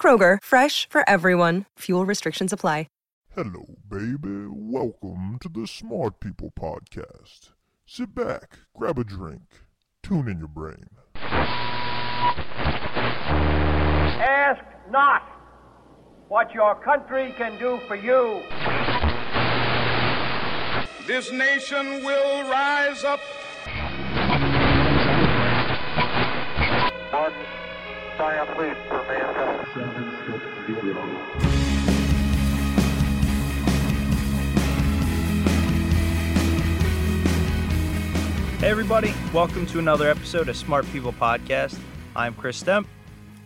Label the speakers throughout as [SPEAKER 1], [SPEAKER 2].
[SPEAKER 1] Kroger, fresh for everyone. Fuel restrictions apply.
[SPEAKER 2] Hello, baby. Welcome to the Smart People Podcast. Sit back, grab a drink, tune in your brain.
[SPEAKER 3] Ask not what your country can do for you.
[SPEAKER 4] This nation will rise up.
[SPEAKER 5] One giant leap for mankind.
[SPEAKER 6] Hey, everybody, welcome to another episode of Smart People Podcast. I'm Chris Stemp,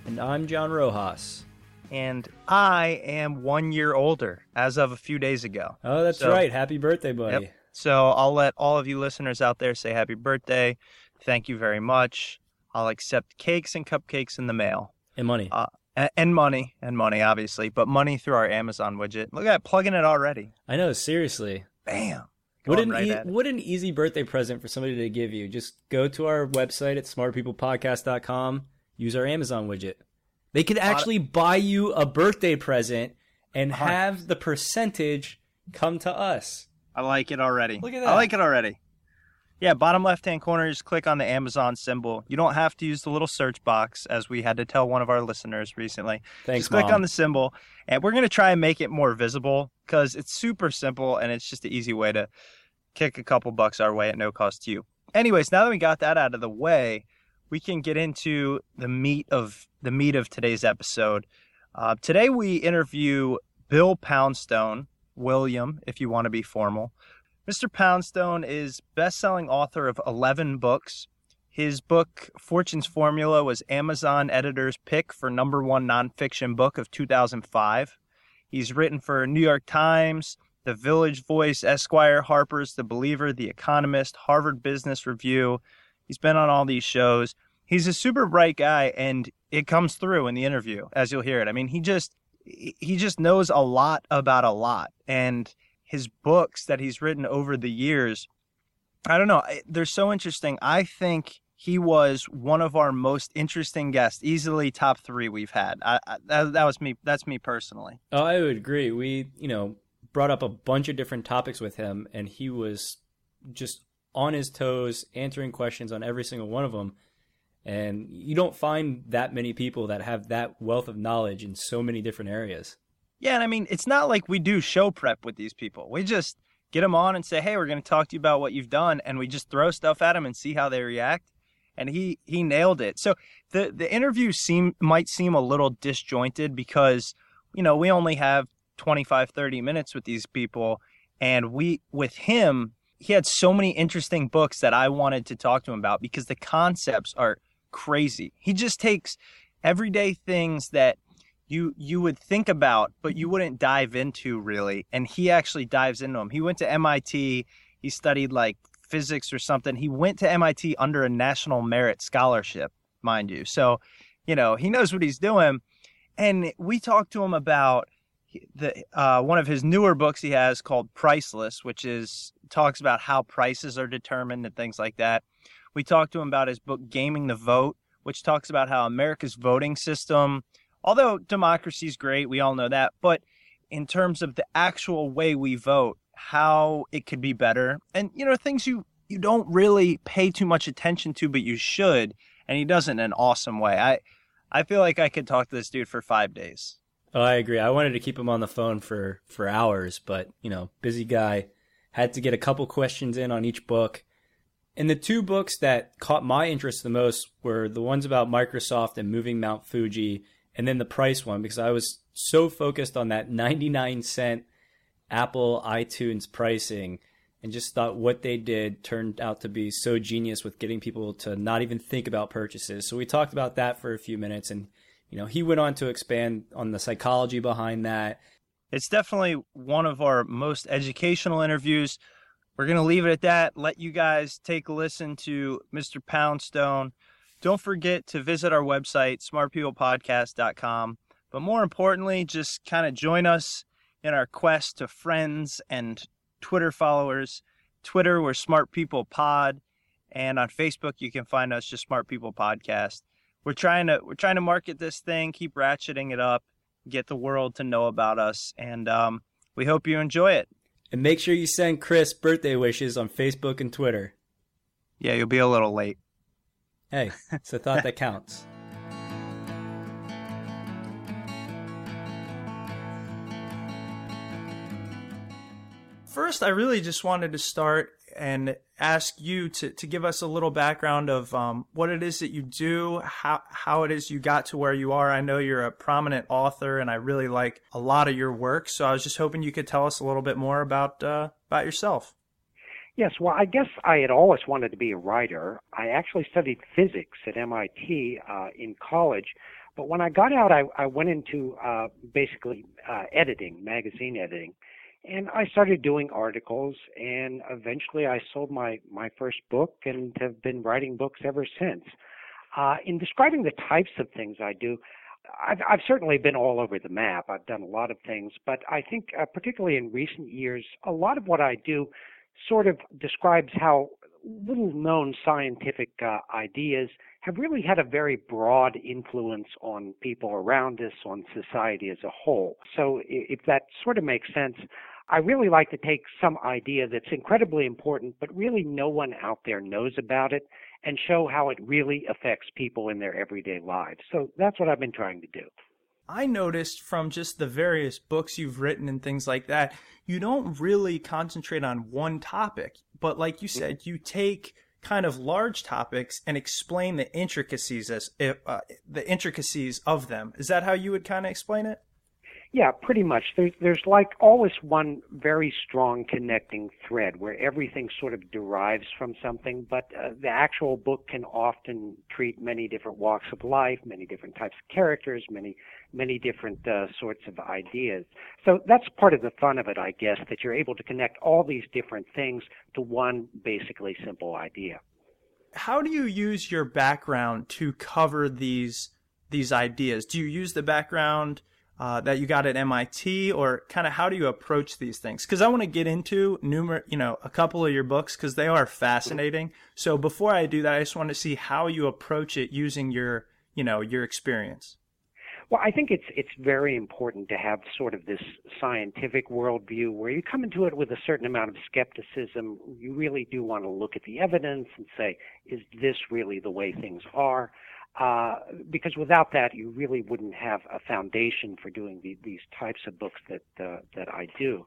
[SPEAKER 7] And I'm John Rojas.
[SPEAKER 6] and I am one year older as of a few days ago.
[SPEAKER 7] Oh, that's
[SPEAKER 6] So-
[SPEAKER 7] right. Happy birthday, buddy.
[SPEAKER 6] Yep. So I'll let all of you listeners out there say happy birthday. Thank you very much. I'll accept cakes and cupcakes in the mail.
[SPEAKER 7] And money.
[SPEAKER 6] Uh, and money, and money, obviously, but money through our Amazon widget. Look at that, plugging it already.
[SPEAKER 7] I know, seriously.
[SPEAKER 6] Bam.
[SPEAKER 7] What an,
[SPEAKER 6] right
[SPEAKER 7] e- what an easy birthday present for somebody to give you. Just go to our website at smartpeoplepodcast.com, use our Amazon widget. They could actually buy you a birthday present and have the percentage come to us.
[SPEAKER 6] I like it already.
[SPEAKER 7] Look at that I
[SPEAKER 6] like it already. Yeah, bottom left hand corner, just click on the Amazon symbol. You don't have to use the little search box, as we had to tell one of our listeners recently.
[SPEAKER 7] Thanks,
[SPEAKER 6] just click
[SPEAKER 7] Mom.
[SPEAKER 6] on the symbol, and we're going to try and make it more visible because it's super simple and it's just an easy way to kick a couple bucks our way at no cost to you. Anyways, now that we got that out of the way, we can get into the meat of the meat of today's episode. Uh, today we interview Bill Poundstone, William, if you want to be formal. Mr. Poundstone is best-selling author of 11 books. His book Fortune's Formula was Amazon editor's pick for number 1 nonfiction book of 2005. He's written for New York Times, The Village Voice, Esquire, Harper's, The Believer, The Economist, Harvard Business Review. He's been on all these shows. He's a super bright guy and it comes through in the interview as you'll hear it. I mean, he just he just knows a lot about a lot and his books that he's written over the years I don't know, they're so interesting. I think he was one of our most interesting guests, easily top 3 we've had. I, I that, that was me that's me personally.
[SPEAKER 7] Oh, I would agree. We, you know, brought up a bunch of different topics with him, and he was just on his toes, answering questions on every single one of them. And you don't find that many people that have that wealth of knowledge in so many different areas.
[SPEAKER 6] Yeah, and I mean, it's not like we do show prep with these people. We just get them on and say, "Hey, we're going to talk to you about what you've done," and we just throw stuff at them and see how they react. And he he nailed it. So the the interview seem might seem a little disjointed because you know we only have 25 30 minutes with these people and we with him
[SPEAKER 8] he had so many interesting books that I wanted to talk to him about because the concepts are crazy. He just takes everyday things that you you would think about but you wouldn't dive into really and he actually dives into them. He went to MIT, he studied like physics or something. He went to MIT under a national merit scholarship, mind you. So, you know, he knows what he's doing. And we talked to him about the uh, one of his newer books he has called Priceless, which is talks about how prices are determined and things like that. We talked to him about his book Gaming the Vote, which talks about how America's voting system, although democracy is great, we all know that, but in terms of the actual way we vote, how it could be better, and you know things you you don't really pay too much attention to, but you should. And he does it in an awesome way. I I feel like I could talk to this dude for five days.
[SPEAKER 7] Oh, I agree. I wanted to keep him on the phone for for hours, but you know, busy guy. Had to get a couple questions in on each book. And the two books that caught my interest the most were the ones about Microsoft and moving Mount Fuji, and then the price one because I was so focused on that 99 cent Apple iTunes pricing and just thought what they did turned out to be so genius with getting people to not even think about purchases. So we talked about that for a few minutes and you know, he went on to expand on the psychology behind that.
[SPEAKER 8] It's definitely one of our most educational interviews. We're going to leave it at that. Let you guys take a listen to Mr. Poundstone. Don't forget to visit our website, smartpeoplepodcast.com. But more importantly, just kind of join us in our quest to friends and Twitter followers. Twitter, we're Smart People Pod. And on Facebook, you can find us just Smart People Podcast we're trying to we're trying to market this thing, keep ratcheting it up, get the world to know about us, and um, we hope you enjoy it.
[SPEAKER 7] And make sure you send Chris birthday wishes on Facebook and Twitter.
[SPEAKER 8] Yeah, you'll be a little late.
[SPEAKER 7] Hey, it's a thought that counts.
[SPEAKER 6] First, I really just wanted to start and ask you to, to give us a little background of um, what it is that you do, how, how it is you got to where you are. I know you're a prominent author and I really like a lot of your work. So I was just hoping you could tell us a little bit more about, uh, about yourself.
[SPEAKER 9] Yes, well, I guess I had always wanted to be a writer. I actually studied physics at MIT uh, in college, but when I got out, I, I went into uh, basically uh, editing, magazine editing and I started doing articles, and eventually I sold my my first book, and have been writing books ever since. Uh, in describing the types of things I do, I've, I've certainly been all over the map. I've done a lot of things, but I think, uh, particularly in recent years, a lot of what I do sort of describes how little known scientific uh, ideas have really had a very broad influence on people around us, on society as a whole. So, if that sort of makes sense, I really like to take some idea that's incredibly important, but really no one out there knows about it and show how it really affects people in their everyday lives. So that's what I've been trying to do.
[SPEAKER 6] I noticed from just the various books you've written and things like that, you don't really concentrate on one topic. But like you said, you take kind of large topics and explain the intricacies as uh, the intricacies of them. Is that how you would kind of explain it?
[SPEAKER 9] Yeah, pretty much. There's there's like always one very strong connecting thread where everything sort of derives from something, but uh, the actual book can often treat many different walks of life, many different types of characters, many many different uh, sorts of ideas. So that's part of the fun of it, I guess, that you're able to connect all these different things to one basically simple idea.
[SPEAKER 6] How do you use your background to cover these these ideas? Do you use the background uh, that you got at MIT, or kind of how do you approach these things? Because I want to get into numerous, you know, a couple of your books because they are fascinating. So before I do that, I just want to see how you approach it using your, you know, your experience.
[SPEAKER 9] Well, I think it's it's very important to have sort of this scientific worldview where you come into it with a certain amount of skepticism. You really do want to look at the evidence and say, is this really the way things are? Uh, because without that, you really wouldn't have a foundation for doing the, these types of books that uh, that I do.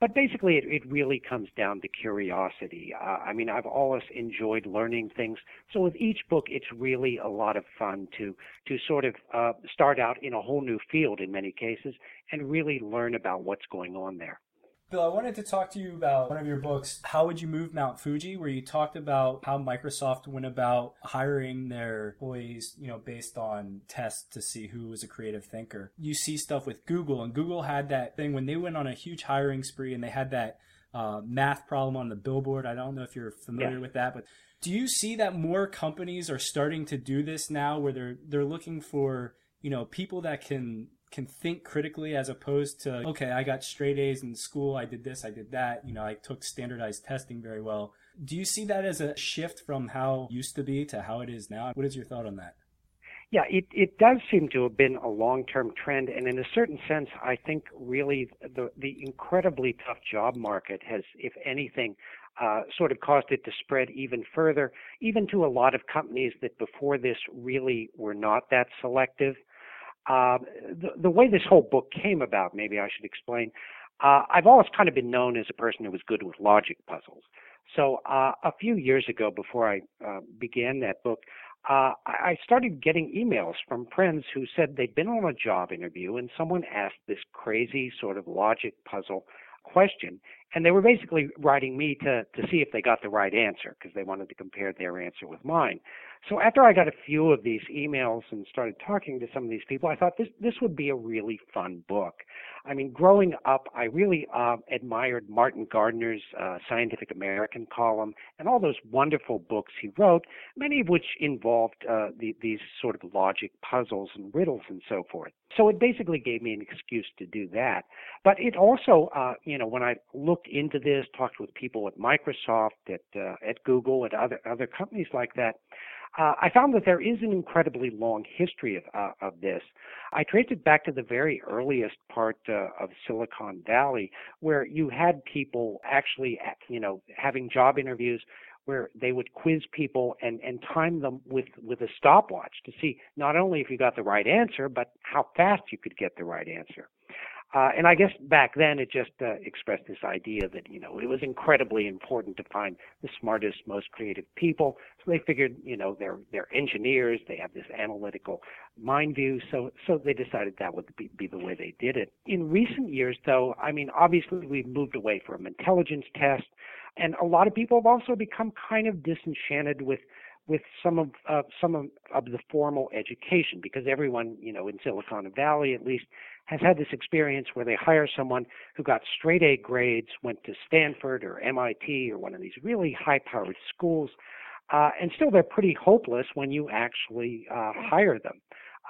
[SPEAKER 9] But basically, it, it really comes down to curiosity. Uh, I mean, I've always enjoyed learning things. So with each book, it's really a lot of fun to to sort of uh, start out in a whole new field in many cases and really learn about what's going on there.
[SPEAKER 7] Bill, I wanted to talk to you about one of your books, How Would You Move Mount Fuji, where you talked about how Microsoft went about hiring their employees, you know, based on tests to see who was a creative thinker. You see stuff with Google, and Google had that thing when they went on a huge hiring spree and they had that uh, math problem on the billboard. I don't know if you're familiar yeah. with that, but do you see that more companies are starting to do this now where they're they're looking for, you know, people that can can think critically as opposed to okay i got straight a's in school i did this i did that you know i took standardized testing very well. Do you see that as a shift from how used to be to how it is now? What is your thought on that?
[SPEAKER 9] Yeah, it, it does seem to have been a long term trend, and in a certain sense, I think really the the incredibly tough job market has, if anything, uh, sort of caused it to spread even further, even to a lot of companies that before this really were not that selective. Uh, the, the way this whole book came about, maybe I should explain. Uh, I've always kind of been known as a person who was good with logic puzzles. So uh, a few years ago, before I uh, began that book, uh, I started getting emails from friends who said they'd been on a job interview and someone asked this crazy sort of logic puzzle question, and they were basically writing me to to see if they got the right answer because they wanted to compare their answer with mine. So after I got a few of these emails and started talking to some of these people, I thought this this would be a really fun book. I mean, growing up, I really uh, admired Martin Gardner's uh, Scientific American column and all those wonderful books he wrote, many of which involved uh, the, these sort of logic puzzles and riddles and so forth. So it basically gave me an excuse to do that. But it also, uh, you know, when I looked into this, talked with people at Microsoft, at uh, at Google, at other other companies like that. Uh, I found that there is an incredibly long history of, uh, of this. I traced it back to the very earliest part uh, of Silicon Valley, where you had people actually, you know, having job interviews where they would quiz people and, and time them with, with a stopwatch to see not only if you got the right answer, but how fast you could get the right answer. Uh, and I guess back then it just uh, expressed this idea that you know it was incredibly important to find the smartest, most creative people. So they figured you know they're they're engineers, they have this analytical mind view. So so they decided that would be, be the way they did it. In recent years, though, I mean obviously we've moved away from intelligence tests, and a lot of people have also become kind of disenchanted with with some of uh, some of, of the formal education because everyone you know in Silicon Valley at least has had this experience where they hire someone who got straight A grades, went to Stanford or MIT or one of these really high powered schools, uh, and still they're pretty hopeless when you actually uh, hire them.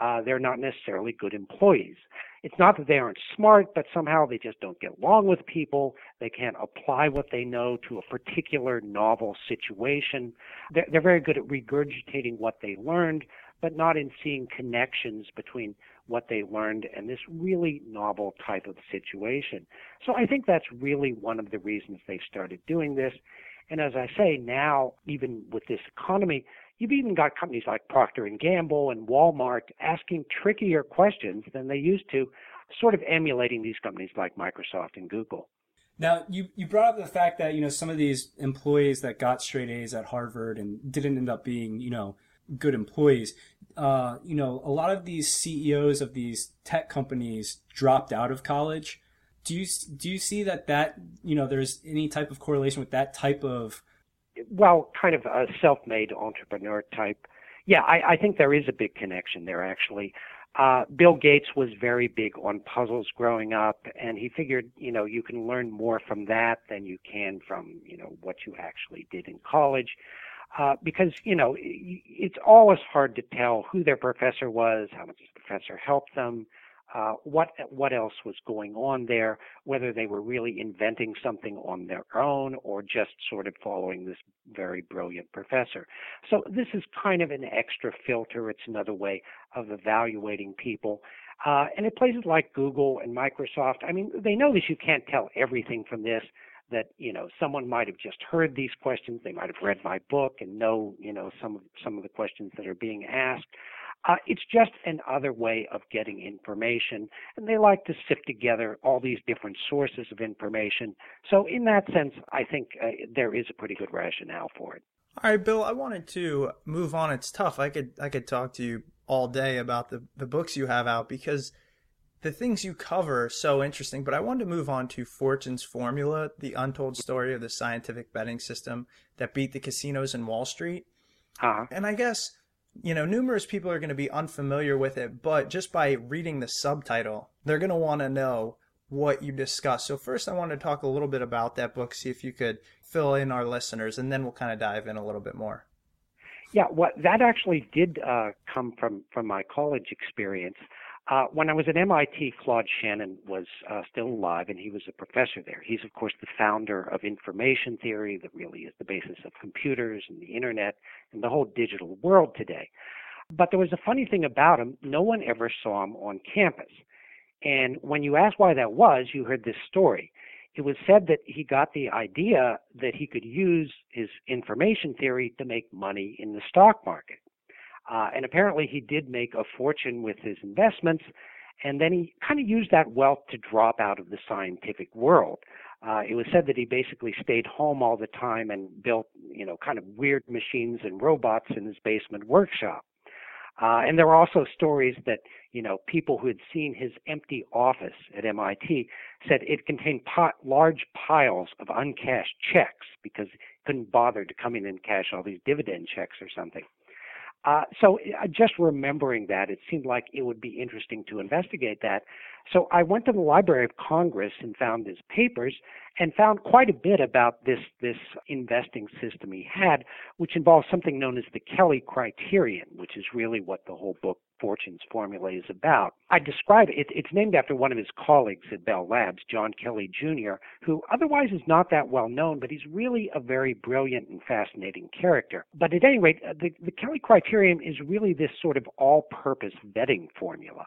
[SPEAKER 9] Uh, they're not necessarily good employees. It's not that they aren't smart, but somehow they just don't get along with people. They can't apply what they know to a particular novel situation. They're, they're very good at regurgitating what they learned, but not in seeing connections between what they learned and this really novel type of situation. So I think that's really one of the reasons they started doing this. And as I say now, even with this economy, you've even got companies like Procter and Gamble and Walmart asking trickier questions than they used to, sort of emulating these companies like Microsoft and Google.
[SPEAKER 7] Now, you, you brought up the fact that, you know, some of these employees that got straight A's at Harvard and didn't end up being, you know, good employees. Uh, you know, a lot of these CEOs of these tech companies dropped out of college. Do you do you see that that you know there's any type of correlation with that type of
[SPEAKER 9] well, kind of a self-made entrepreneur type? Yeah, I, I think there is a big connection there actually. Uh, Bill Gates was very big on puzzles growing up, and he figured, you know, you can learn more from that than you can from, you know, what you actually did in college uh, because you know it's always hard to tell who their professor was, how much the professor helped them, uh, what what else was going on there, whether they were really inventing something on their own or just sort of following this very brilliant professor. So this is kind of an extra filter. It's another way of evaluating people. Uh, and at places like Google and Microsoft, I mean, they know that you can't tell everything from this that you know someone might have just heard these questions they might have read my book and know you know some of some of the questions that are being asked. Uh, it's just another way of getting information and they like to sift together all these different sources of information. So in that sense i think uh, there is a pretty good rationale for it.
[SPEAKER 6] All right bill i wanted to move on. It's tough. I could i could talk to you all day about the the books you have out because the things you cover are so interesting, but I wanted to move on to Fortune's Formula, the untold story of the scientific betting system that beat the casinos in Wall Street.
[SPEAKER 9] Uh-huh.
[SPEAKER 6] And I guess, you know, numerous people are going to be unfamiliar with it, but just by reading the subtitle, they're going to want to know what you discuss. So first I want to talk a little bit about that book, see if you could fill in our listeners, and then we'll kind of dive in a little bit more.
[SPEAKER 9] Yeah, what that actually did uh, come from from my college experience. Uh, when I was at MIT, Claude Shannon was uh, still alive, and he was a professor there. He's, of course, the founder of information theory, that really is the basis of computers and the internet and the whole digital world today. But there was a funny thing about him no one ever saw him on campus. And when you asked why that was, you heard this story. It was said that he got the idea that he could use his information theory to make money in the stock market. Uh, and apparently he did make a fortune with his investments, and then he kind of used that wealth to drop out of the scientific world. Uh, it was said that he basically stayed home all the time and built, you know, kind of weird machines and robots in his basement workshop. Uh, and there were also stories that, you know, people who had seen his empty office at MIT said it contained pot, large piles of uncashed checks because he couldn't bother to come in and cash all these dividend checks or something. Uh, so just remembering that, it seemed like it would be interesting to investigate that. So I went to the Library of Congress and found his papers and found quite a bit about this this investing system he had, which involves something known as the Kelly criterion, which is really what the whole book Fortune's Formula is about. I describe it, it's named after one of his colleagues at Bell Labs, John Kelly Jr., who otherwise is not that well known, but he's really a very brilliant and fascinating character. But at any rate, uh, the, the Kelly criterion is really this sort of all purpose vetting formula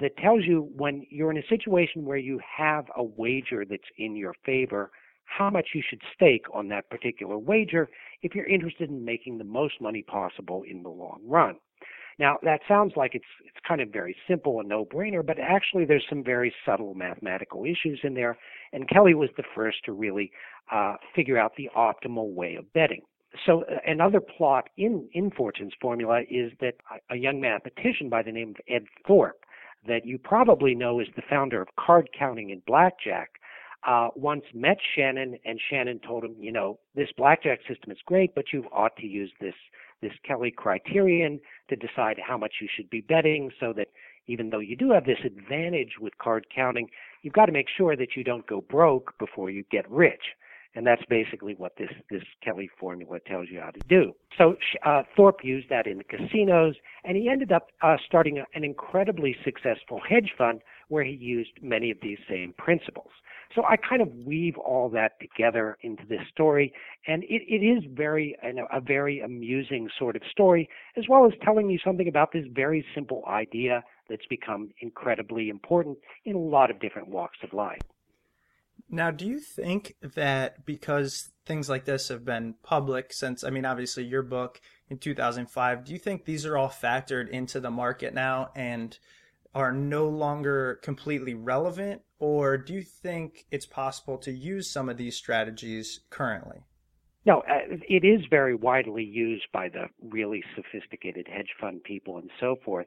[SPEAKER 9] that tells you when you're in a situation where you have a wager that's in your favor, how much you should stake on that particular wager if you're interested in making the most money possible in the long run. Now, that sounds like it's it's kind of very simple and no-brainer, but actually there's some very subtle mathematical issues in there, and Kelly was the first to really uh, figure out the optimal way of betting. So uh, another plot in in Fortune's formula is that a young mathematician by the name of Ed Thorp, that you probably know is the founder of card counting and blackjack, uh, once met Shannon, and Shannon told him, you know, this blackjack system is great, but you ought to use this this Kelly criterion to decide how much you should be betting so that even though you do have this advantage with card counting, you've got to make sure that you don't go broke before you get rich. And that's basically what this, this Kelly formula tells you how to do. So uh, Thorp used that in the casinos, and he ended up uh, starting an incredibly successful hedge fund where he used many of these same principles. So I kind of weave all that together into this story, and it, it is very a very amusing sort of story, as well as telling you something about this very simple idea that's become incredibly important in a lot of different walks of life.
[SPEAKER 6] Now, do you think that because things like this have been public since, I mean, obviously your book in 2005, do you think these are all factored into the market now and are no longer completely relevant? Or do you think it's possible to use some of these strategies currently?
[SPEAKER 9] No, uh, it is very widely used by the really sophisticated hedge fund people and so forth.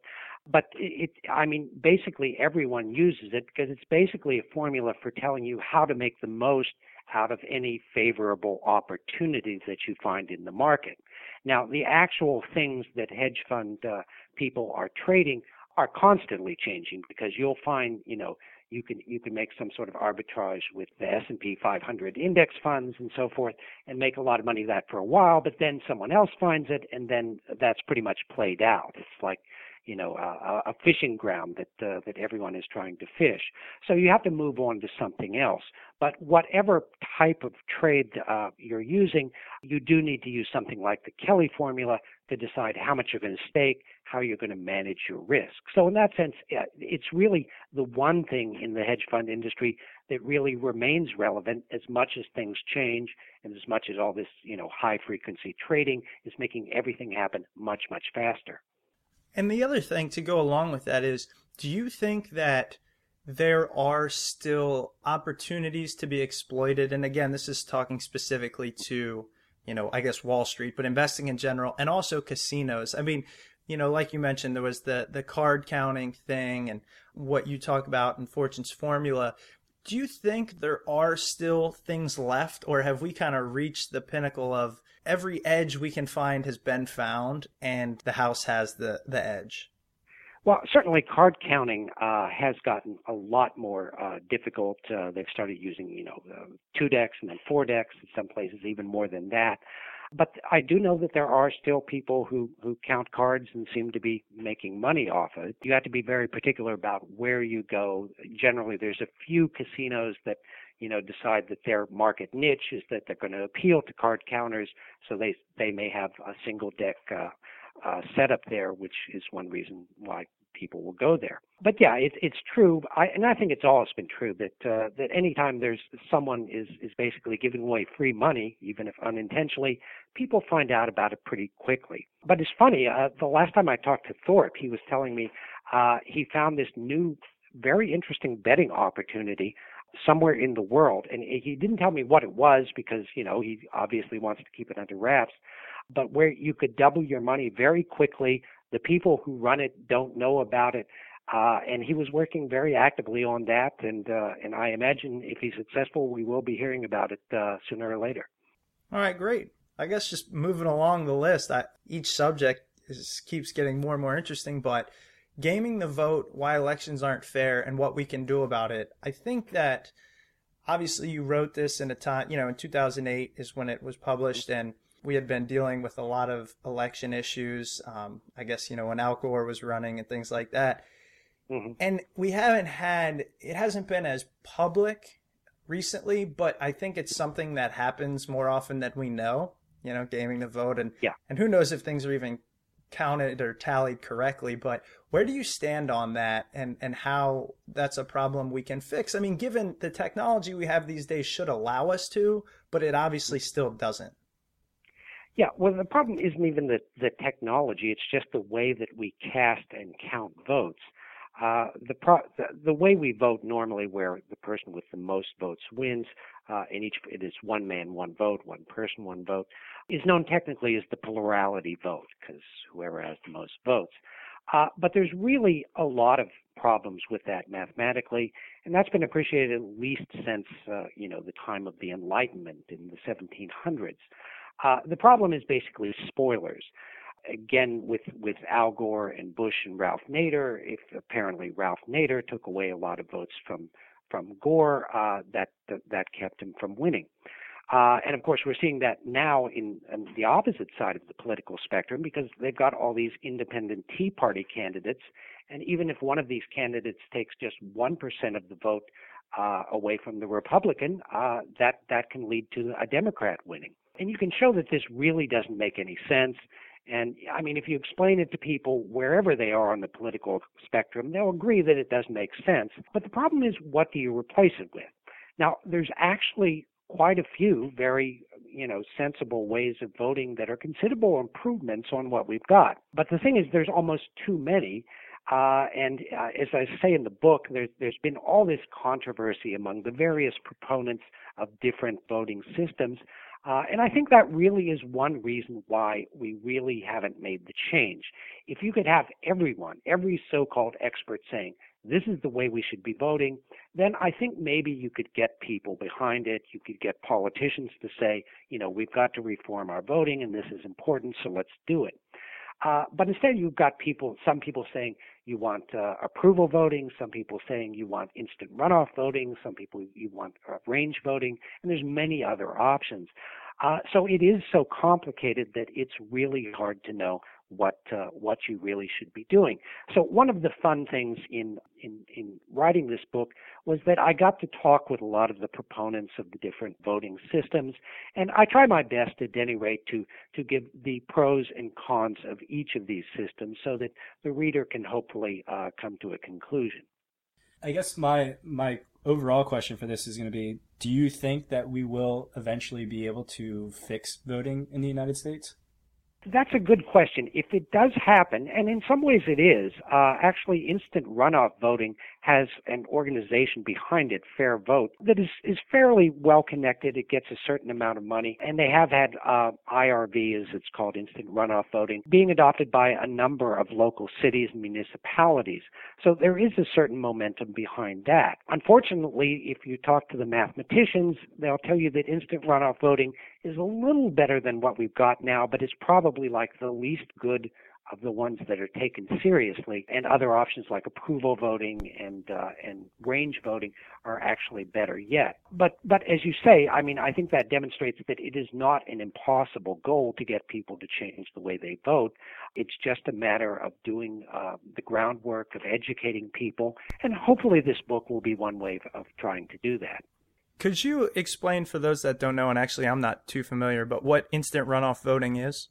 [SPEAKER 9] But it, I mean, basically everyone uses it because it's basically a formula for telling you how to make the most out of any favorable opportunities that you find in the market. Now, the actual things that hedge fund uh, people are trading are constantly changing because you'll find, you know, you can you can make some sort of arbitrage with the S&P 500 index funds and so forth and make a lot of money that for a while but then someone else finds it and then that's pretty much played out it's like you know a, a fishing ground that uh, that everyone is trying to fish so you have to move on to something else but whatever type of trade uh, you're using you do need to use something like the Kelly formula to decide how much you're going to stake how you're going to manage your risk. So in that sense, it's really the one thing in the hedge fund industry that really remains relevant as much as things change and as much as all this, you know, high frequency trading is making everything happen much, much faster.
[SPEAKER 6] And the other thing to go along with that is, do you think that there are still opportunities to be exploited? And again, this is talking specifically to you know, I guess Wall Street, but investing in general and also casinos. I mean, you know, like you mentioned, there was the the card counting thing and what you talk about in Fortune's formula. Do you think there are still things left, or have we kind of reached the pinnacle of every edge we can find has been found, and the house has the the edge?
[SPEAKER 9] Well, certainly card counting uh, has gotten a lot more uh, difficult. Uh, they've started using, you know, two decks and then four decks, in some places even more than that. But I do know that there are still people who, who count cards and seem to be making money off of it. You have to be very particular about where you go. Generally, there's a few casinos that, you know, decide that their market niche is that they're going to appeal to card counters, so they they may have a single deck uh, uh, setup there, which is one reason why people will go there. But yeah, it, it's true, I, and I think it's always been true that uh, that anytime there's someone is is basically giving away free money, even if unintentionally, people find out about it pretty quickly. But it's funny. Uh, the last time I talked to Thorp, he was telling me uh, he found this new, very interesting betting opportunity somewhere in the world, and he didn't tell me what it was because you know he obviously wants to keep it under wraps but where you could double your money very quickly. The people who run it don't know about it. Uh, and he was working very actively on that, and uh, and I imagine if he's successful, we will be hearing about it uh, sooner or later.
[SPEAKER 6] All right, great. I guess just moving along the list, I, each subject is, keeps getting more and more interesting, but gaming the vote, why elections aren't fair, and what we can do about it. I think that obviously you wrote this in a time, you know, in 2008 is when it was published, and we had been dealing with a lot of election issues. Um, I guess, you know, when Al Gore was running and things like that. Mm-hmm. And we haven't had, it hasn't been as public recently, but I think it's something that happens more often than we know, you know, gaming the vote. And,
[SPEAKER 9] yeah.
[SPEAKER 6] and who knows if things are even counted or tallied correctly. But where do you stand on that and, and how that's a problem we can fix? I mean, given the technology we have these days should allow us to, but it obviously still doesn't.
[SPEAKER 9] Yeah, well, the problem isn't even the, the technology, it's just the way that we cast and count votes. Uh, the, pro- the, the way we vote normally, where the person with the most votes wins, uh, in each it is one man, one vote, one person, one vote, is known technically as the plurality vote because whoever has the most votes. Uh, but there's really a lot of problems with that mathematically, and that's been appreciated at least since uh, you know the time of the Enlightenment in the 1700s. Uh, the problem is basically spoilers. Again, with with Al Gore and Bush and Ralph Nader, if apparently Ralph Nader took away a lot of votes from from Gore, uh, that, that that kept him from winning. Uh, and of course, we're seeing that now in, in, the opposite side of the political spectrum because they've got all these independent Tea Party candidates. And even if one of these candidates takes just 1% of the vote uh, away from the Republican, uh, that, that can lead to a Democrat winning and you can show that this really doesn't make any sense. And I mean, if you explain it to people wherever they are on the political spectrum, they'll agree that it doesn't make sense. But the problem is, what do you replace it with? Now, there's actually quite a few very, you know, sensible ways of voting that are considerable improvements on what we've got. But the thing is, there's almost too many. Uh, and uh, as I say in the book, there's, there's been all this controversy among the various proponents of different voting systems uh, and I think that really is one reason why we really haven't made the change. If you could have everyone, every so called expert saying, this is the way we should be voting, then I think maybe you could get people behind it. You could get politicians to say, you know, we've got to reform our voting and this is important, so let's do it. Uh, but instead, you've got people, some people saying you want uh, approval voting, some people saying you want instant runoff voting, some people you want uh, range voting, and there's many other options. Uh, so it is so complicated that it's really hard to know what uh, what you really should be doing. So one of the fun things in, in in writing this book was that I got to talk with a lot of the proponents of the different voting systems, and I try my best at any rate to to give the pros and cons of each of these systems so that the reader can hopefully uh, come to a conclusion.
[SPEAKER 7] I guess my my overall question for this is going to be: Do you think that we will eventually be able to fix voting in the United States?
[SPEAKER 9] That's a good question. If it does happen, and in some ways it is, uh, actually instant runoff voting has an organization behind it, FairVote, that is, is fairly well connected. It gets a certain amount of money, and they have had uh, IRV, as it's called, instant runoff voting, being adopted by a number of local cities and municipalities. So there is a certain momentum behind that. Unfortunately, if you talk to the mathematicians, they'll tell you that instant runoff voting is a little better than what we've got now, but it's probably like the least good of the ones that are taken seriously, and other options like approval voting and uh, and range voting are actually better yet. But but as you say, I mean, I think that demonstrates that it is not an impossible goal to get people to change the way they vote. It's just a matter of doing uh, the groundwork of educating people, and hopefully this book will be one way of, of trying to do that.
[SPEAKER 6] Could you explain for those that don't know, and actually I'm not too familiar, but what instant runoff voting is?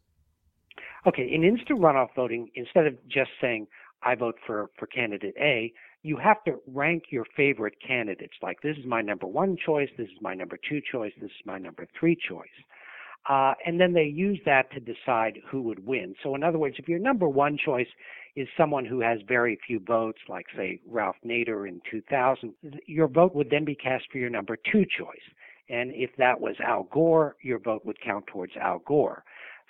[SPEAKER 9] Okay, in instant runoff voting, instead of just saying I vote for for candidate A, you have to rank your favorite candidates. Like this is my number one choice, this is my number two choice, this is my number three choice. Uh, and then they use that to decide who would win. So, in other words, if your number one choice is someone who has very few votes, like, say, Ralph Nader in 2000, your vote would then be cast for your number two choice. And if that was Al Gore, your vote would count towards Al Gore.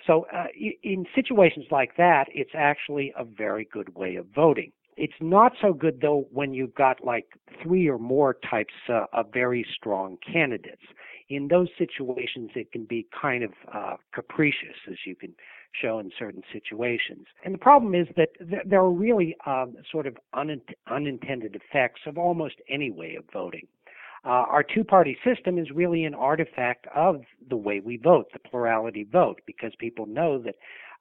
[SPEAKER 9] So uh, in situations like that, it's actually a very good way of voting. It's not so good though when you've got like three or more types uh, of very strong candidates. In those situations, it can be kind of uh, capricious, as you can show in certain situations. And the problem is that th- there are really um, sort of un- unintended effects of almost any way of voting. Uh, our two party system is really an artifact of the way we vote, the plurality vote, because people know that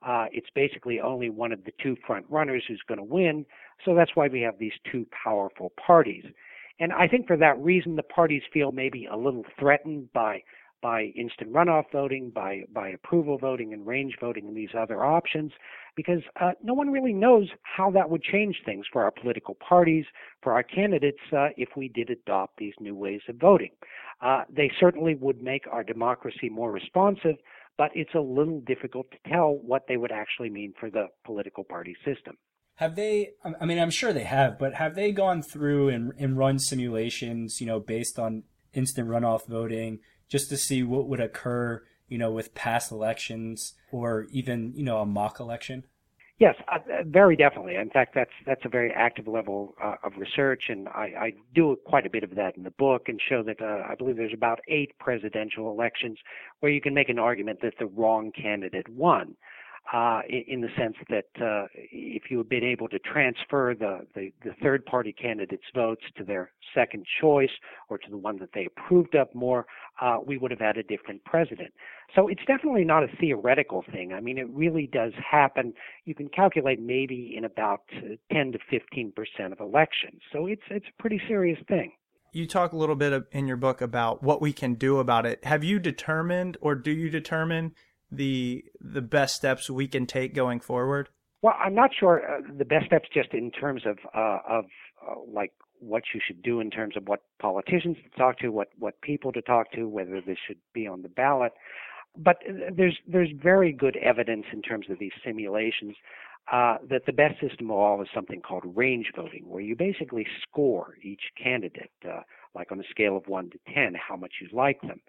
[SPEAKER 9] uh, it's basically only one of the two front runners who's going to win. So that's why we have these two powerful parties. And I think for that reason, the parties feel maybe a little threatened by by instant runoff voting, by by approval voting and range voting and these other options, because uh, no one really knows how that would change things for our political parties, for our candidates, uh, if we did adopt these new ways of voting. Uh, they certainly would make our democracy more responsive, but it's a little difficult to tell what they would actually mean for the political party system.
[SPEAKER 7] Have they? I mean, I'm sure they have, but have they gone through and, and run simulations, you know, based on instant runoff voting, just to see what would occur, you know, with past elections or even, you know, a mock election?
[SPEAKER 9] Yes, uh, very definitely. In fact, that's that's a very active level uh, of research, and I, I, do quite a bit of that in the book, and show that uh, I believe there's about eight presidential elections where you can make an argument that the wrong candidate won uh, in the sense that uh, if you had been able to transfer the, the, the, third party candidates' votes to their second choice or to the one that they approved of more, uh, we would have had a different president. So it's definitely not a theoretical thing. I mean, it really does happen. You can calculate maybe in about 10 to 15 percent of elections. So it's it's a pretty serious thing.
[SPEAKER 6] You talk a little bit in your book about what we can do about it. Have you determined, or do you determine? The the best steps we can take going forward?
[SPEAKER 9] Well, I'm not sure uh, the best steps just in terms of uh, of uh, like what you should do in terms of what politicians to talk to, what what people to talk to, whether this should be on the ballot. But there's there's very good evidence in terms of these simulations uh, that the best system of all is something called range voting, where you basically score each candidate, uh, like on a scale of one to ten, how much you like them.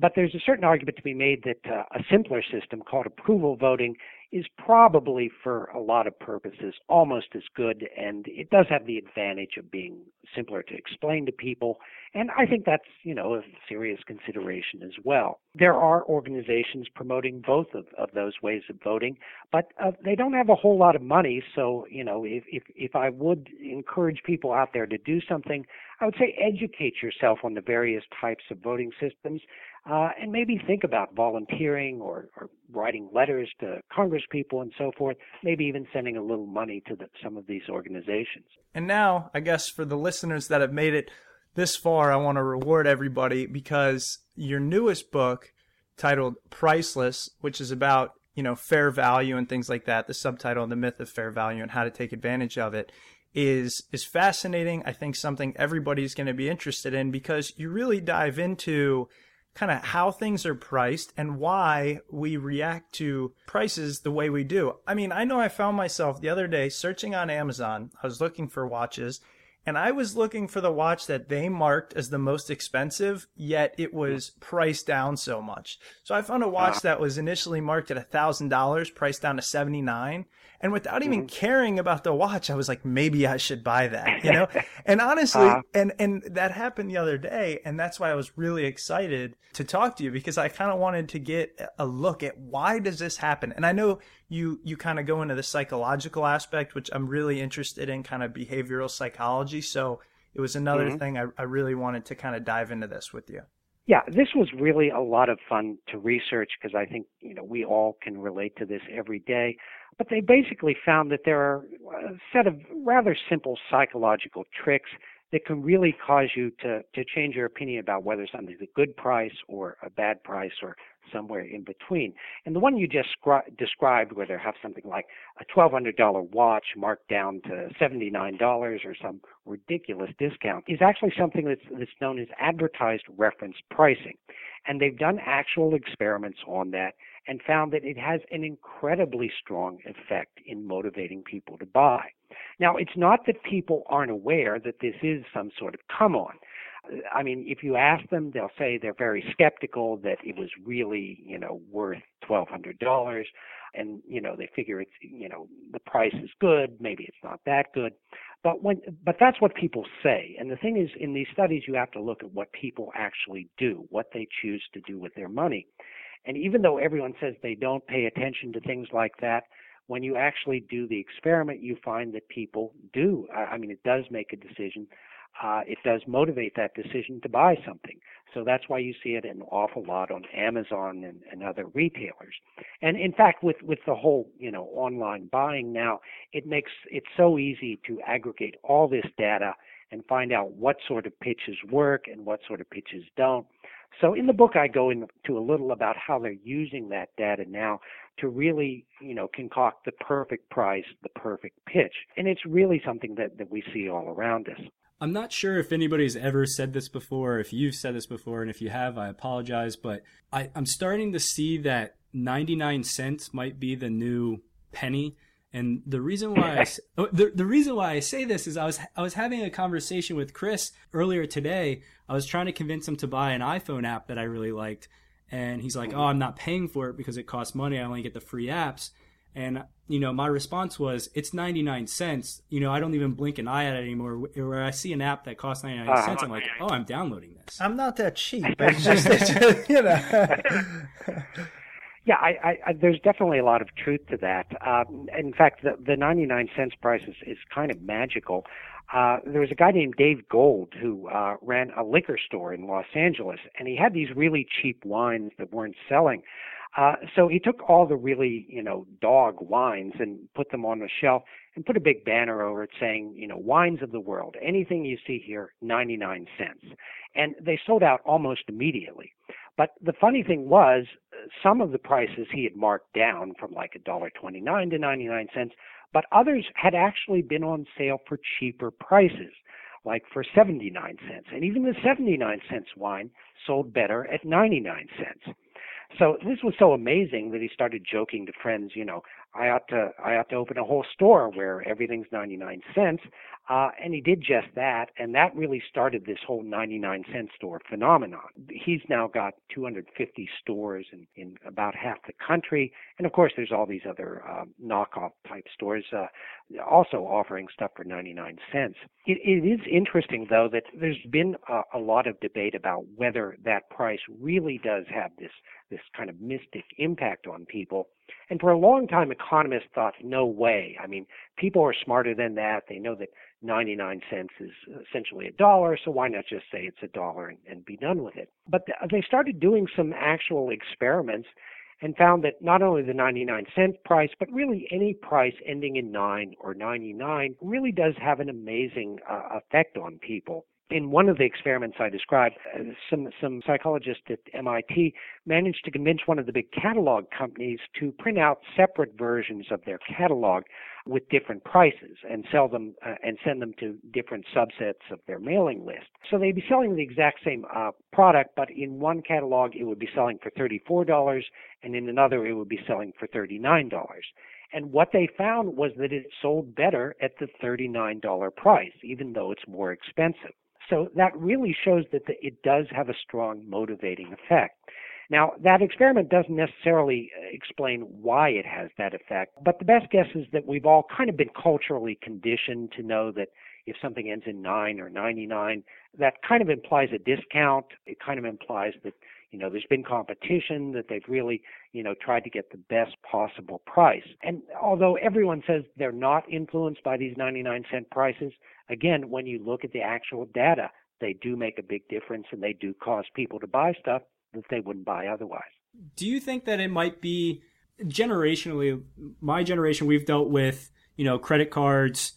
[SPEAKER 9] But there's a certain argument to be made that uh, a simpler system called approval voting is probably, for a lot of purposes, almost as good, and it does have the advantage of being simpler to explain to people. And I think that's, you know, a serious consideration as well. There are organizations promoting both of, of those ways of voting, but uh, they don't have a whole lot of money. So, you know, if, if, if I would encourage people out there to do something, I would say educate yourself on the various types of voting systems uh, and maybe think about volunteering or, or, writing letters to Congress people and so forth, maybe even sending a little money to the, some of these organizations.
[SPEAKER 6] And now, I guess for the listeners that have made it this far, I want to reward everybody because your newest book, titled Priceless, which is about you know fair value and things like that, the subtitle, The Myth of Fair Value and How to Take Advantage of It, is is fascinating. I think something everybody's going to be interested in because you really dive into kind of how things are priced and why we react to prices the way we do. I mean, I know I found myself the other day searching on Amazon. I was looking for watches and I was looking for the watch that they marked as the most expensive, yet it was priced down so much. So I found a watch that was initially marked at $1,000, priced down to 79 and without even mm-hmm. caring about the watch, I was like, maybe I should buy that, you know? and honestly, uh, and, and that happened the other day. And that's why I was really excited to talk to you because I kind of wanted to get a look at why does this happen? And I know you, you kind of go into the psychological aspect, which I'm really interested in kind of behavioral psychology. So it was another mm-hmm. thing I, I really wanted to kind of dive into this with you.
[SPEAKER 9] Yeah, this was really a lot of fun to research because I think, you know, we all can relate to this every day. But they basically found that there are a set of rather simple psychological tricks that can really cause you to, to change your opinion about whether something's a good price or a bad price or somewhere in between. And the one you just scri- described, where they have something like a $1,200 watch marked down to $79 or some ridiculous discount, is actually something that's, that's known as advertised reference pricing. And they've done actual experiments on that and found that it has an incredibly strong effect in motivating people to buy. Now, it's not that people aren't aware that this is some sort of come on. I mean, if you ask them, they'll say they're very skeptical that it was really, you know, worth twelve hundred dollars, and you know they figure it's, you know, the price is good, maybe it's not that good, but when, but that's what people say. And the thing is, in these studies, you have to look at what people actually do, what they choose to do with their money, and even though everyone says they don't pay attention to things like that, when you actually do the experiment, you find that people do. I mean, it does make a decision. Uh, it does motivate that decision to buy something. So that's why you see it an awful lot on Amazon and, and other retailers. And in fact, with, with the whole, you know, online buying now, it makes it so easy to aggregate all this data and find out what sort of pitches work and what sort of pitches don't. So in the book, I go into a little about how they're using that data now to really, you know, concoct the perfect price, the perfect pitch. And it's really something that, that we see all around us.
[SPEAKER 7] I'm not sure if anybody's ever said this before, if you've said this before, and if you have, I apologize, but I, I'm starting to see that 99 cents might be the new penny. And the reason why I, oh, the, the reason why I say this is I was I was having a conversation with Chris earlier today. I was trying to convince him to buy an iPhone app that I really liked, and he's like, "Oh, I'm not paying for it because it costs money. I only get the free apps." And you know, my response was, "It's 99 cents. You know, I don't even blink an eye at it anymore. Where I see an app that costs 99 uh, cents, I'm like, oh, I'm downloading this.
[SPEAKER 6] I'm not that cheap. It's just, it's just you know."
[SPEAKER 9] Yeah, I, I, there's definitely a lot of truth to that. Um, in fact, the, the 99 cents price is, is kind of magical. Uh, there was a guy named Dave Gold who uh, ran a liquor store in Los Angeles, and he had these really cheap wines that weren't selling. Uh, so he took all the really, you know, dog wines and put them on a shelf and put a big banner over it saying, you know, wines of the world. Anything you see here, 99 cents. And they sold out almost immediately. But the funny thing was, some of the prices he had marked down from like a dollar twenty-nine to ninety-nine cents, but others had actually been on sale for cheaper prices, like for seventy-nine cents. And even the seventy-nine cents wine sold better at ninety-nine cents. So this was so amazing that he started joking to friends, you know, I ought to I ought to open a whole store where everything's 99 cents. Uh, and he did just that, and that really started this whole 99 cent store phenomenon. He's now got 250 stores in, in about half the country, and of course, there's all these other uh, knockoff type stores uh, also offering stuff for 99 cents. It, it is interesting, though, that there's been a, a lot of debate about whether that price really does have this this kind of mystic impact on people. And for a long time, economists thought, no way. I mean, people are smarter than that. They know that 99 cents is essentially a dollar, so why not just say it's a dollar and, and be done with it? But they started doing some actual experiments and found that not only the 99 cent price, but really any price ending in 9 or 99 really does have an amazing uh, effect on people in one of the experiments I described, uh, some some psychologists at MIT managed to convince one of the big catalog companies to print out separate versions of their catalog with different prices and sell them uh, and send them to different subsets of their mailing list. So they'd be selling the exact same uh, product, but in one catalog it would be selling for $34 and in another it would be selling for $39. And what they found was that it sold better at the $39 price, even though it's more expensive. So that really shows that the, it does have a strong motivating effect. Now, that experiment doesn't necessarily uh, explain why it has that effect, but the best guess is that we've all kind of been culturally conditioned to know that if something ends in 9 or 99, that kind of implies a discount. It kind of implies that, you know, there's been competition, that they've really, you know, tried to get the best possible price. And although everyone says they're not influenced by these 99 cent prices, again, when you look at the actual data, they do make a big difference and they do cause people to buy stuff that they wouldn't buy otherwise.
[SPEAKER 7] Do you think that it might be generationally, my generation, we've dealt with, you know, credit cards,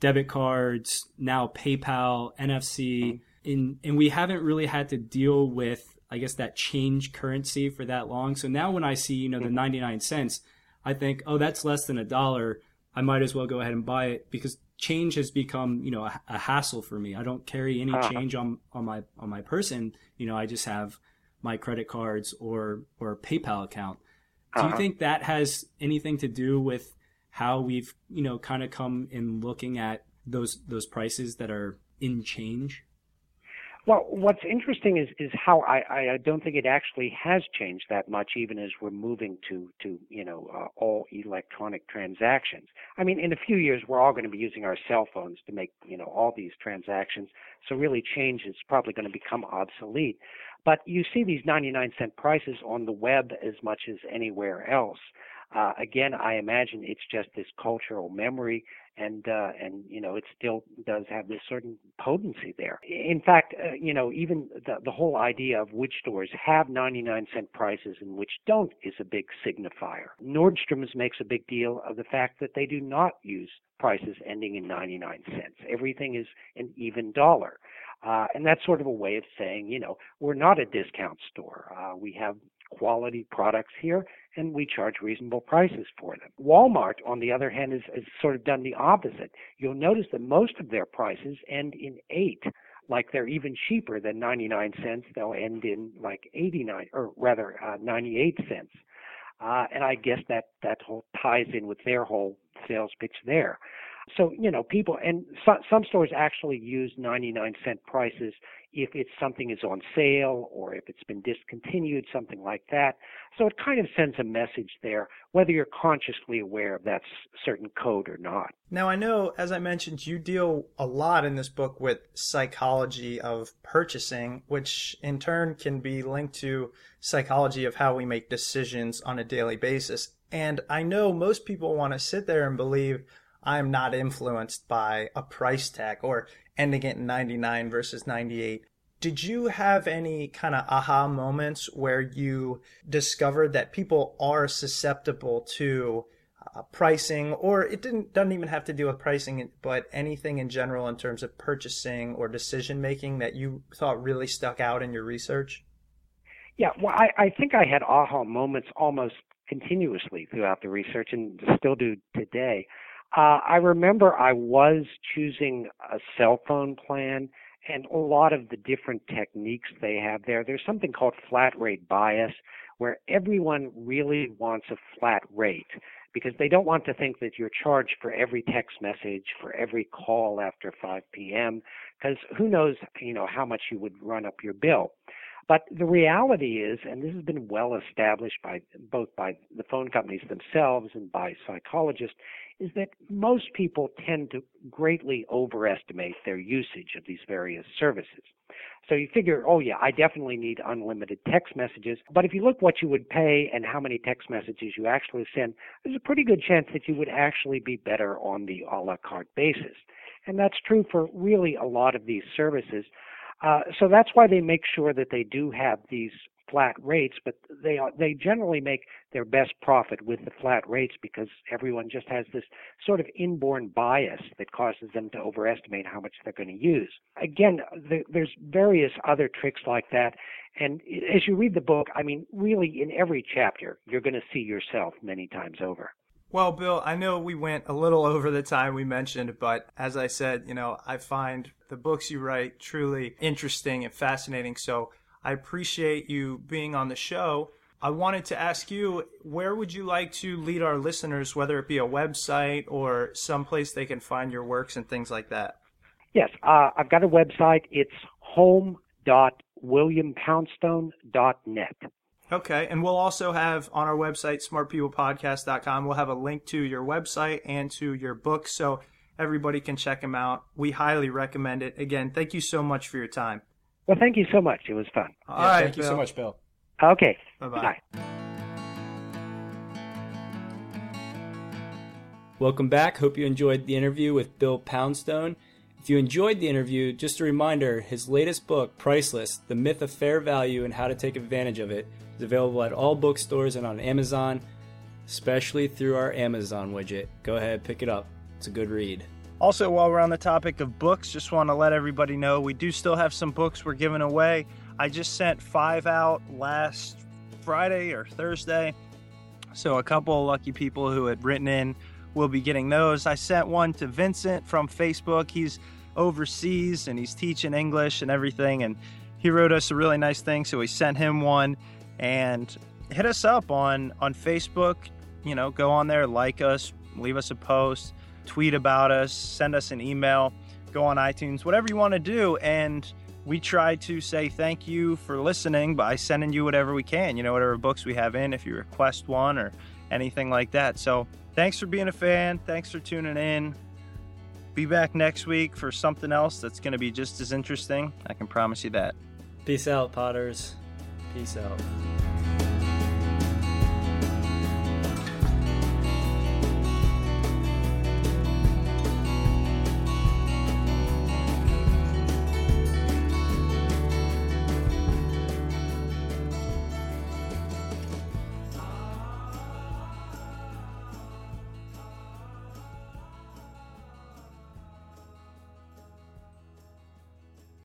[SPEAKER 7] debit cards, now PayPal, NFC, in, mm-hmm. and we haven't really had to deal with, I guess, that change currency for that long. So now when I see, you know, the mm-hmm. 99 cents, I think, oh, that's less than a dollar. I might as well go ahead and buy it because change has become, you know, a, a hassle for me. I don't carry any uh-huh. change on, on my, on my person. You know, I just have my credit cards or or PayPal account. Do you uh-huh. think that has anything to do with how we've you know kind of come in looking at those those prices that are in change?
[SPEAKER 9] Well, what's interesting is is how I, I don't think it actually has changed that much, even as we're moving to to you know uh, all electronic transactions. I mean, in a few years, we're all going to be using our cell phones to make you know all these transactions. So really, change is probably going to become obsolete. But you see these 99 cent prices on the web as much as anywhere else. Uh, again, I imagine it's just this cultural memory, and uh, and you know it still does have this certain potency there. In fact, uh, you know even the the whole idea of which stores have 99 cent prices and which don't is a big signifier. Nordstrom's makes a big deal of the fact that they do not use prices ending in 99 cents. Everything is an even dollar. Uh, and that's sort of a way of saying, you know, we're not a discount store. Uh, we have quality products here and we charge reasonable prices for them. Walmart, on the other hand, has, has sort of done the opposite. You'll notice that most of their prices end in eight, like they're even cheaper than 99 cents. They'll end in like 89, or rather uh, 98 cents. Uh, and I guess that that whole ties in with their whole sales pitch there. So, you know, people, and so, some stores actually use 99 cent prices if it's something is on sale or if it's been discontinued, something like that. So it kind of sends a message there, whether you're consciously aware of that certain code or not.
[SPEAKER 6] Now, I know, as I mentioned, you deal a lot in this book with psychology of purchasing, which in turn can be linked to psychology of how we make decisions on a daily basis. And I know most people want to sit there and believe, I'm not influenced by a price tag or ending at 99 versus 98. Did you have any kind of aha moments where you discovered that people are susceptible to uh, pricing, or it didn't doesn't even have to do with pricing, but anything in general in terms of purchasing or decision making that you thought really stuck out in your research?
[SPEAKER 9] Yeah, well, I, I think I had aha moments almost continuously throughout the research, and still do today. Uh, I remember I was choosing a cell phone plan and a lot of the different techniques they have there. There's something called flat rate bias where everyone really wants a flat rate because they don't want to think that you're charged for every text message, for every call after 5 p.m., because who knows, you know, how much you would run up your bill. But the reality is, and this has been well established by both by the phone companies themselves and by psychologists, is that most people tend to greatly overestimate their usage of these various services. So you figure, oh yeah, I definitely need unlimited text messages. But if you look what you would pay and how many text messages you actually send, there's a pretty good chance that you would actually be better on the a la carte basis. And that's true for really a lot of these services. Uh, so that's why they make sure that they do have these flat rates, but they are, they generally make their best profit with the flat rates because everyone just has this sort of inborn bias that causes them to overestimate how much they're going to use. Again, there's various other tricks like that, and as you read the book, I mean, really in every chapter, you're going to see yourself many times over.
[SPEAKER 6] Well, Bill, I know we went a little over the time we mentioned, but as I said, you know, I find the books you write truly interesting and fascinating. So I appreciate you being on the show.
[SPEAKER 10] I wanted to ask you, where would you like to lead our listeners, whether it be a website or someplace they can find your works and things like that?
[SPEAKER 9] Yes, uh, I've got a website. It's home.williampoundstone.net.
[SPEAKER 10] Okay, and we'll also have on our website, smartpeoplepodcast.com, we'll have a link to your website and to your book so everybody can check them out. We highly recommend it. Again, thank you so much for your time.
[SPEAKER 9] Well, thank you so much. It was fun.
[SPEAKER 10] All right,
[SPEAKER 7] thank you so much, Bill.
[SPEAKER 9] Okay.
[SPEAKER 10] Bye-bye.
[SPEAKER 9] Bye.
[SPEAKER 7] Welcome back. Hope you enjoyed the interview with Bill Poundstone. If you enjoyed the interview, just a reminder his latest book, Priceless The Myth of Fair Value and How to Take Advantage of It, is available at all bookstores and on Amazon, especially through our Amazon widget. Go ahead, pick it up. It's a good read.
[SPEAKER 6] Also, while we're on the topic of books, just want to let everybody know we do still have some books we're giving away. I just sent five out last Friday or Thursday. So, a couple of lucky people who had written in will be getting those. I sent one to Vincent from Facebook. He's overseas and he's teaching English and everything. And he wrote us a really nice thing. So, we sent him one and hit us up on, on Facebook. You know, go on there, like us, leave us a post tweet about us, send us an email, go on iTunes, whatever you want to do. And we try to say thank you for listening by sending you whatever we can, you know, whatever books we have in, if you request one or anything like that. So thanks for being a fan. Thanks for tuning in. Be back next week for something else that's going to be just as interesting. I can promise you that.
[SPEAKER 7] Peace out, Potters. Peace out.